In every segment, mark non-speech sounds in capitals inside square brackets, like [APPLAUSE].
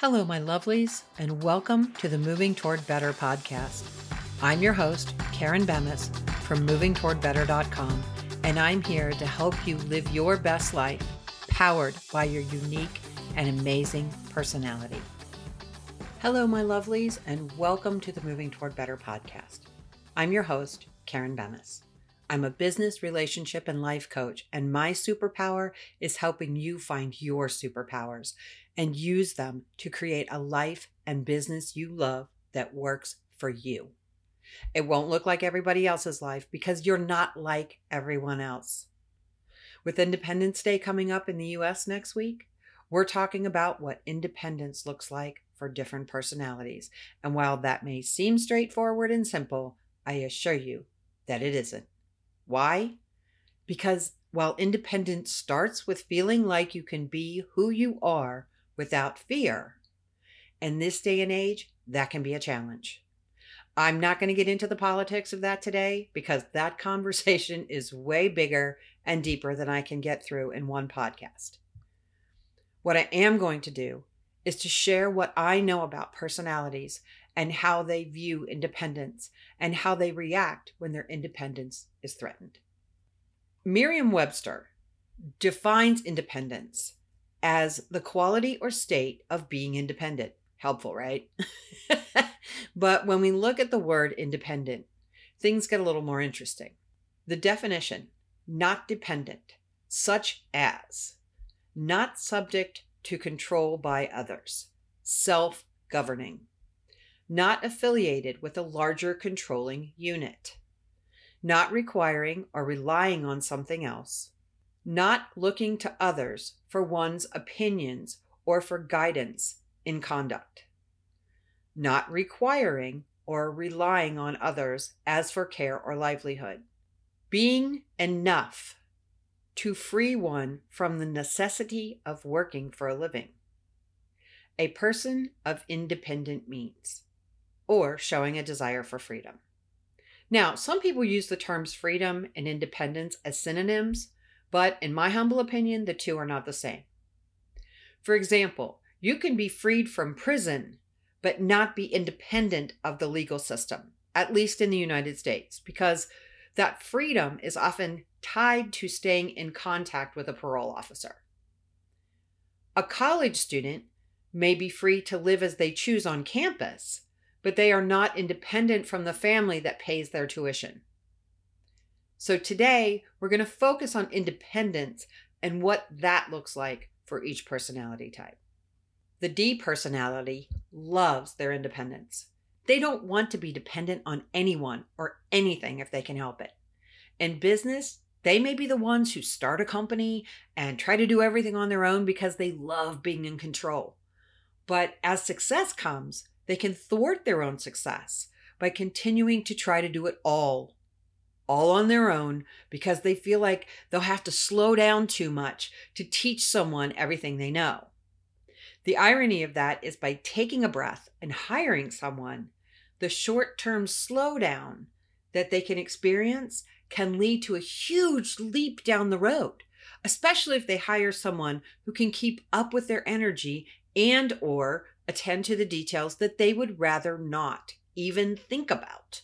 Hello, my lovelies, and welcome to the Moving Toward Better podcast. I'm your host, Karen Bemis from movingtowardbetter.com, and I'm here to help you live your best life powered by your unique and amazing personality. Hello, my lovelies, and welcome to the Moving Toward Better podcast. I'm your host, Karen Bemis. I'm a business, relationship, and life coach, and my superpower is helping you find your superpowers and use them to create a life and business you love that works for you. It won't look like everybody else's life because you're not like everyone else. With Independence Day coming up in the US next week, we're talking about what independence looks like for different personalities. And while that may seem straightforward and simple, I assure you that it isn't. Why? Because while independence starts with feeling like you can be who you are without fear. In this day and age, that can be a challenge. I'm not going to get into the politics of that today because that [LAUGHS] conversation is way bigger and deeper than I can get through in one podcast. What I am going to do is to share what I know about personalities and how they view independence and how they react when their independence is threatened. Merriam Webster defines independence as the quality or state of being independent. Helpful, right? [LAUGHS] but when we look at the word independent, things get a little more interesting. The definition not dependent, such as not subject to control by others, self governing, not affiliated with a larger controlling unit, not requiring or relying on something else, not looking to others for one's opinions or for guidance in conduct, not requiring or relying on others as for care or livelihood, being enough to free one from the necessity of working for a living, a person of independent means, or showing a desire for freedom. Now, some people use the terms freedom and independence as synonyms but in my humble opinion, the two are not the same. For example, you can be freed from prison, but not be independent of the legal system, at least in the United States, because that freedom is often tied to staying in contact with a parole officer. A college student may be free to live as they choose on campus, but they are not independent from the family that pays their tuition. So today we're going to focus on independence and what that looks like for each personality type. The D personality loves their independence. They don't want to be dependent on anyone or anything if they can help it. In business, they may be the ones who start a company and try to do everything on their own because they love being in control. But as success comes, they can thwart their own success by continuing to try to do it all all on their own because they feel like they'll have to slow down too much to teach someone everything they know. The irony of that is by taking a breath and hiring someone, the short term slowdown that they can experience can lead to a huge leap down the road especially if they hire someone who can keep up with their energy and or attend to the details that they would rather not even think about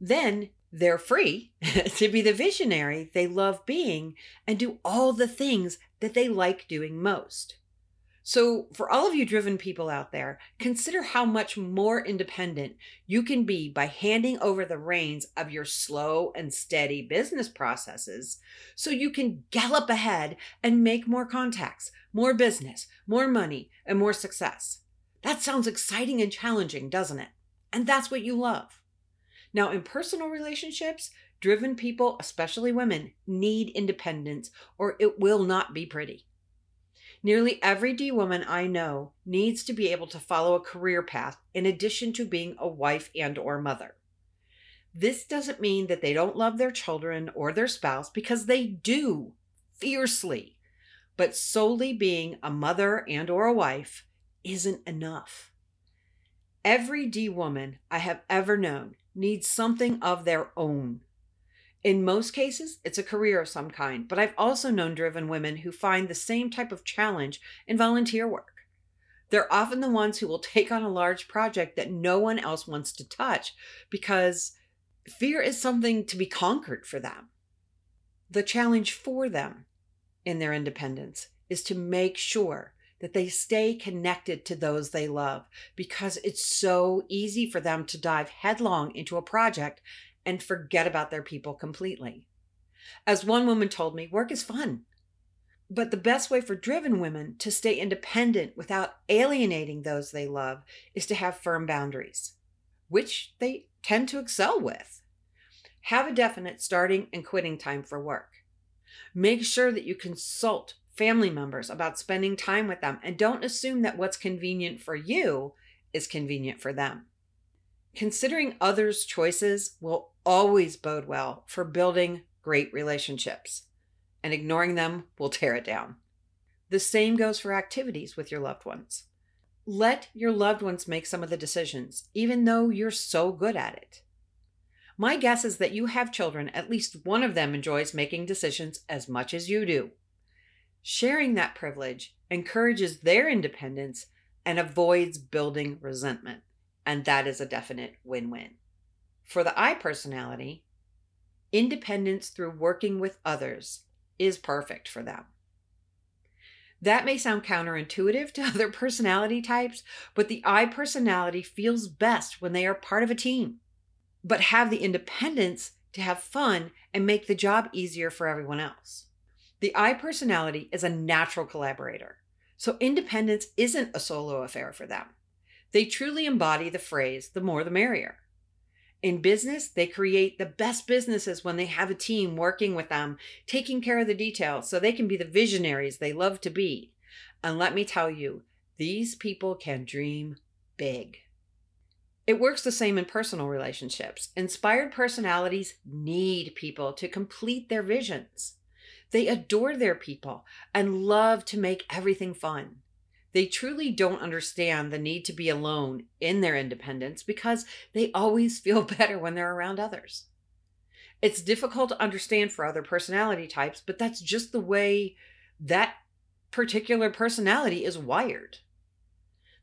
then they're free [LAUGHS] to be the visionary they love being and do all the things that they like doing most. So, for all of you driven people out there, consider how much more independent you can be by handing over the reins of your slow and steady business processes so you can gallop ahead and make more contacts, more business, more money, and more success. That sounds exciting and challenging, doesn't it? And that's what you love. Now, in personal relationships, driven people, especially women, need independence or it will not be pretty. Nearly every D woman I know needs to be able to follow a career path in addition to being a wife and or mother. This doesn't mean that they don't love their children or their spouse because they do fiercely. But solely being a mother and or a wife isn't enough. Every D woman I have ever known needs something of their own. In most cases, it's a career of some kind, but I've also known driven women who find the same type of challenge in volunteer work. They're often the ones who will take on a large project that no one else wants to touch because fear is something to be conquered for them. The challenge for them in their independence is to make sure that they stay connected to those they love because it's so easy for them to dive headlong into a project and forget about their people completely. As one woman told me, work is fun. But the best way for driven women to stay independent without alienating those they love is to have firm boundaries, which they tend to excel with. Have a definite starting and quitting time for work. Make sure that you consult family members about spending time with them and don't assume that what's convenient for you is convenient for them. Considering others' choices will always bode well for building great relationships and ignoring them will tear it down. The same goes for activities with your loved ones. Let your loved ones make some of the decisions, even though you're so good at it. My guess is that you have children, at least one of them enjoys making decisions as much as you do. Sharing that privilege encourages their independence and avoids building resentment. And that is a definite win win. For the I personality, independence through working with others is perfect for them. That may sound counterintuitive to [LAUGHS] other personality types, but the I personality feels best when they are part of a team, but have the independence to have fun and make the job easier for everyone else. The I personality is a natural collaborator, so independence isn't a solo affair for them. They truly embody the phrase, the more the merrier. In business, they create the best businesses when they have a team working with them, taking care of the details so they can be the visionaries they love to be. And let me tell you, these people can dream big. It works the same in personal relationships. Inspired personalities need people to complete their visions. They adore their people and love to make everything fun. They truly don't understand the need to be alone in their independence because they always [LAUGHS] feel better when they're around others. It's difficult to understand for other personality types, but that's just the way that particular personality is wired.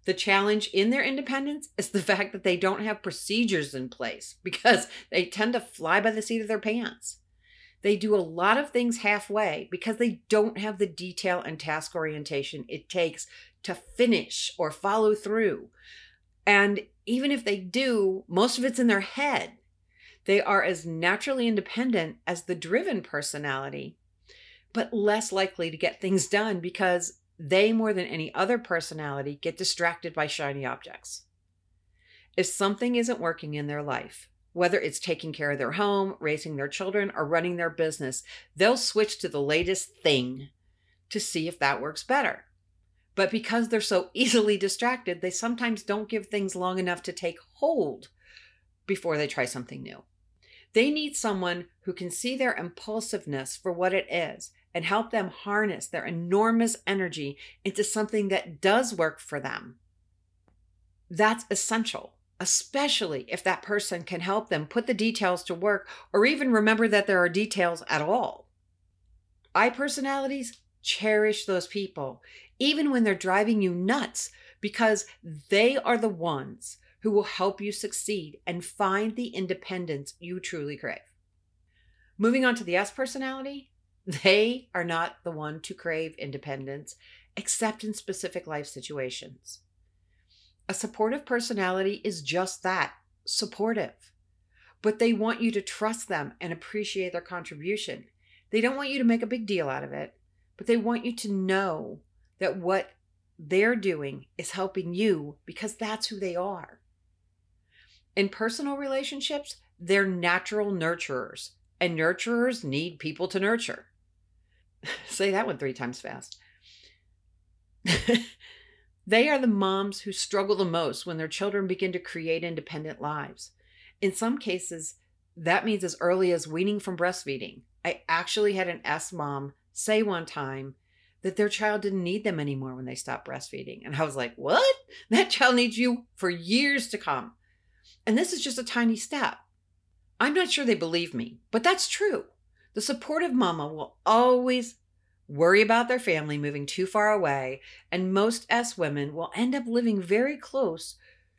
The challenge in their independence is the [LAUGHS] fact that they don't have procedures in place because they tend to fly by the seat of their pants. They do a lot of things halfway because they don't have the detail and task orientation it takes to finish or follow through. And even if they do, most of it's in their head. They are as naturally independent as the driven personality, but less likely to get things done because they, more than any other personality, get distracted by shiny objects. If something isn't working in their life, whether it's taking care of their home, raising their children, or running their business, they'll switch to the latest thing to see if that works better. But because they're so [LAUGHS] easily distracted, they sometimes don't give things long enough to take hold before they try something new. They need someone who can see their impulsiveness for what it is and help them harness their enormous energy into something that does work for them. That's essential, especially if that person can help them put the details to work or even remember that there are details at all. I personalities cherish those people even when they're driving you nuts, because they are the ones who will help you succeed and find the independence you truly crave. Moving on to the S personality, they are not the one to crave independence except in specific life situations. A supportive personality is just that supportive. But they want you to trust them and appreciate their contribution. They don't want you to make a big deal out of it, but they want you to know that what they're doing is helping you because that's who they are. In personal relationships, they're natural nurturers, and nurturers need people to nurture. [LAUGHS] Say that one three times fast. [LAUGHS] they are the moms who struggle the most when their children begin to create independent lives. In some cases, that means as early as weaning from breastfeeding. I actually had an S mom say one time that their child didn't need them anymore when they stopped breastfeeding. And I was like, what? That child needs you for years to come. And this is just a tiny step. I'm not sure they believe me, but that's true. The supportive mama will always worry about their family moving too far away, and most S women will end up living very close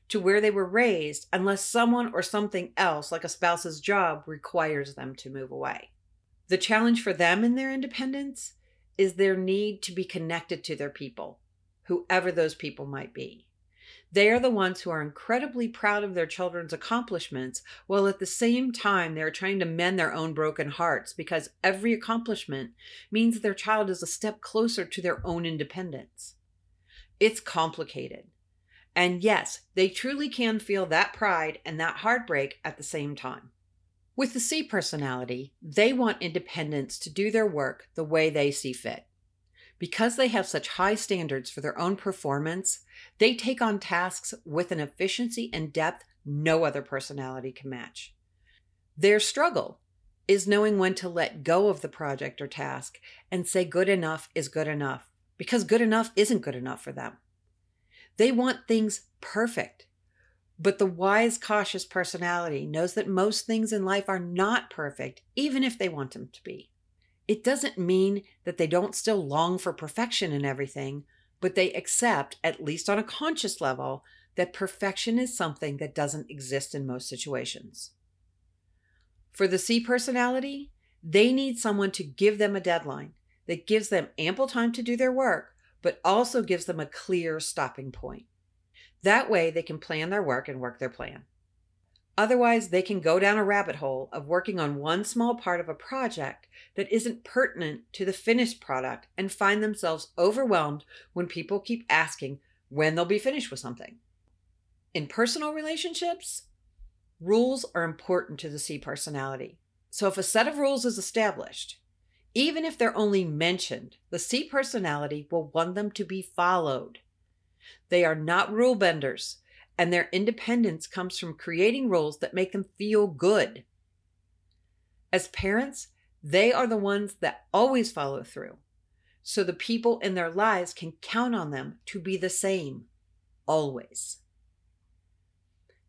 to where they were raised unless someone or something else, like a spouse's job, requires them to move away. The challenge for them in their independence is their need to be connected to their people, whoever those people might be. They are the ones who are incredibly proud of their children's accomplishments, while at the same time they are trying to mend their own broken hearts because every accomplishment means their child is a step closer to their own independence. It's complicated. And yes, they truly can feel that pride and that heartbreak at the same time. With the C personality, they want independence to do their work the way they see fit. Because they have such high standards for their own performance, they take on tasks with an efficiency and depth no other personality can match. Their struggle is knowing when to let go of the project or task and say good enough is good enough, because good enough isn't good enough for them. They want things perfect. But the wise, cautious personality knows that most things in life are not perfect, even if they want them to be. It doesn't mean that they don't still long for perfection in everything, but they accept, at least on a conscious level, that perfection is something that doesn't exist in most situations. For the C personality, they need someone to give them a deadline that gives them ample time to do their work, but also gives them a clear stopping point. That way, they can plan their work and work their plan. Otherwise, they can go down a rabbit hole of working on one small part of a project that isn't pertinent to the finished product and find themselves overwhelmed when people keep asking when they'll be finished with something. In personal relationships, rules are important to the C personality. So if a set of rules is established, even if they're only mentioned, the C personality will want them to be followed. They are not rule benders and their independence comes from creating roles that make them feel good. As parents, they are the ones that always follow through. So the people in their lives can count on them to be the same, always.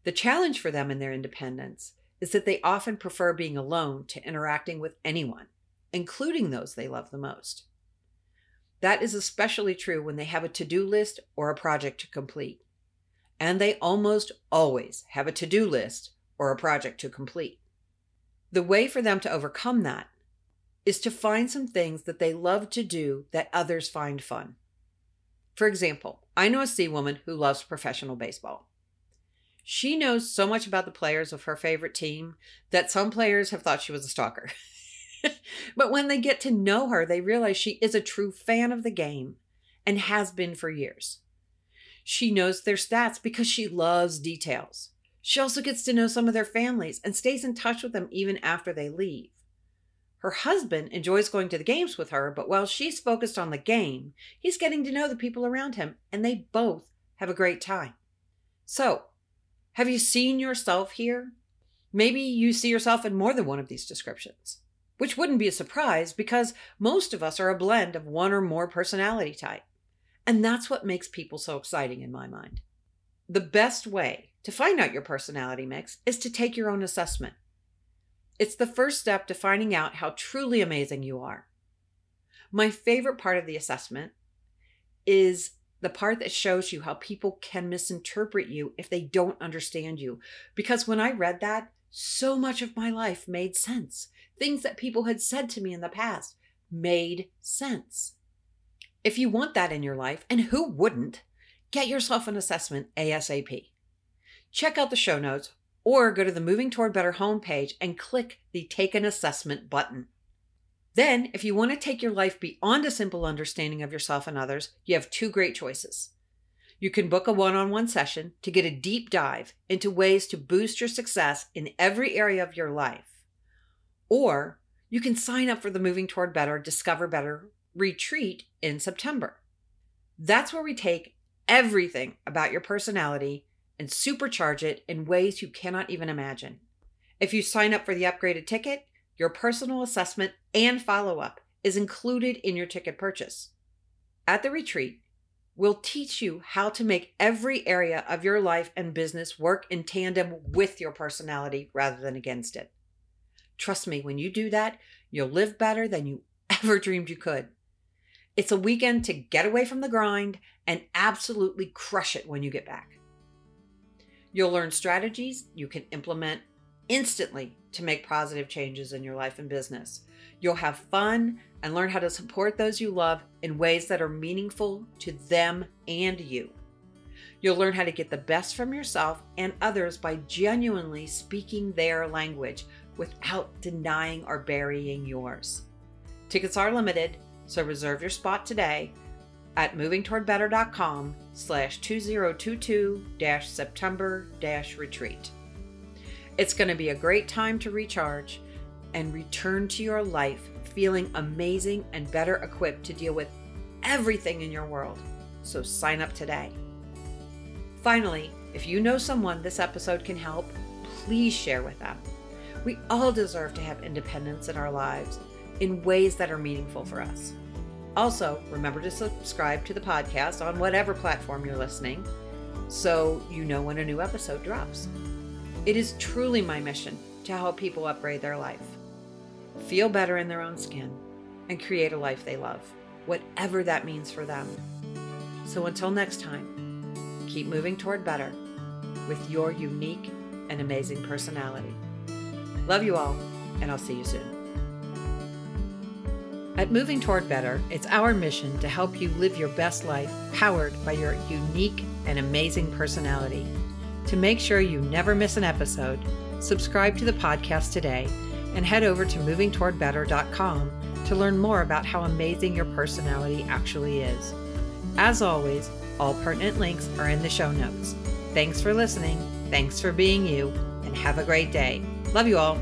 The challenge for them in their independence is that they often prefer being alone to interacting with anyone, including those they love the most. That is especially true when they have a to do list or a project to complete and they almost always have a to do list or a project to complete. The way for them to overcome that is to find some things that they love to do that others find fun. For example, I know a C woman who loves professional baseball. She knows so much about the players of her favorite team that some players have thought she was a stalker. [LAUGHS] but when they get to know her, they realize she is a true fan of the game and has been for years. She knows their stats because she loves details. She also gets to know some of their families and stays in touch with them even after they leave. Her husband enjoys going to the games with her, but while she's focused on the game, he's getting to know the people around him, and they both have a great time. So, have you seen yourself here? Maybe you see yourself in more than one of these descriptions, which wouldn't be a surprise because most of us are a blend of one or more personality type. And that's what makes people so exciting in my mind. The best way to find out your personality mix is to take your own assessment. It's the first step to finding out how truly amazing you are. My favorite part of the assessment is the part that shows you how people can misinterpret you if they don't understand you. Because when I read that, so much of my life made sense. Things that people had said to me in the past made sense. If you want that in your life, and who wouldn't, get yourself an assessment ASAP. Check out the show notes or go to the Moving Toward Better homepage and click the Take an Assessment button. Then, if you want to take your life beyond a simple understanding of yourself and others, you have two great choices. You can book a one on one session to get a deep dive into ways to boost your success in every area of your life. Or you can sign up for the Moving Toward Better Discover Better retreat in September. That's where we take everything about your personality and supercharge it in ways you cannot even imagine. If you sign up for the upgraded ticket, your personal assessment and follow up is included in your ticket purchase. At the retreat, we'll teach you how to make every area of your life and business work in tandem with your personality rather than against it. Trust me, when you do that, you'll live better than you [LAUGHS] ever dreamed you could. It's a weekend to get away from the grind and absolutely crush it when you get back. You'll learn strategies you can implement instantly to make positive changes in your life and business. You'll have fun and learn how to support those you love in ways that are meaningful to them and you. You'll learn how to get the best from yourself and others by genuinely speaking their language without denying or burying yours. Tickets are limited, so reserve your spot today at movingtowardbetter.com slash 2022 September retreat. It's going to be a great time to recharge and return to your life feeling amazing and better equipped to deal with everything in your world. So sign up today. Finally, if you know someone this episode can help, please share with them. We all deserve to have independence in our lives in ways that are meaningful for us. Also, remember to subscribe to the podcast on whatever platform you're listening so you know when a new episode drops. It is truly my mission to help people upgrade their life, feel better in their own skin, and create a life they love, whatever that means for them. So until next time, keep moving toward better with your unique and amazing personality. Love you all, and I'll see you soon. At Moving Toward Better, it's our mission to help you live your best life powered by your unique and amazing personality. To make sure you never miss an episode, subscribe to the podcast today and head over to movingtowardbetter.com to learn more about how amazing your personality actually is. As always, all pertinent links are in the show notes. Thanks for listening, thanks for being you, and have a great day. Love you all.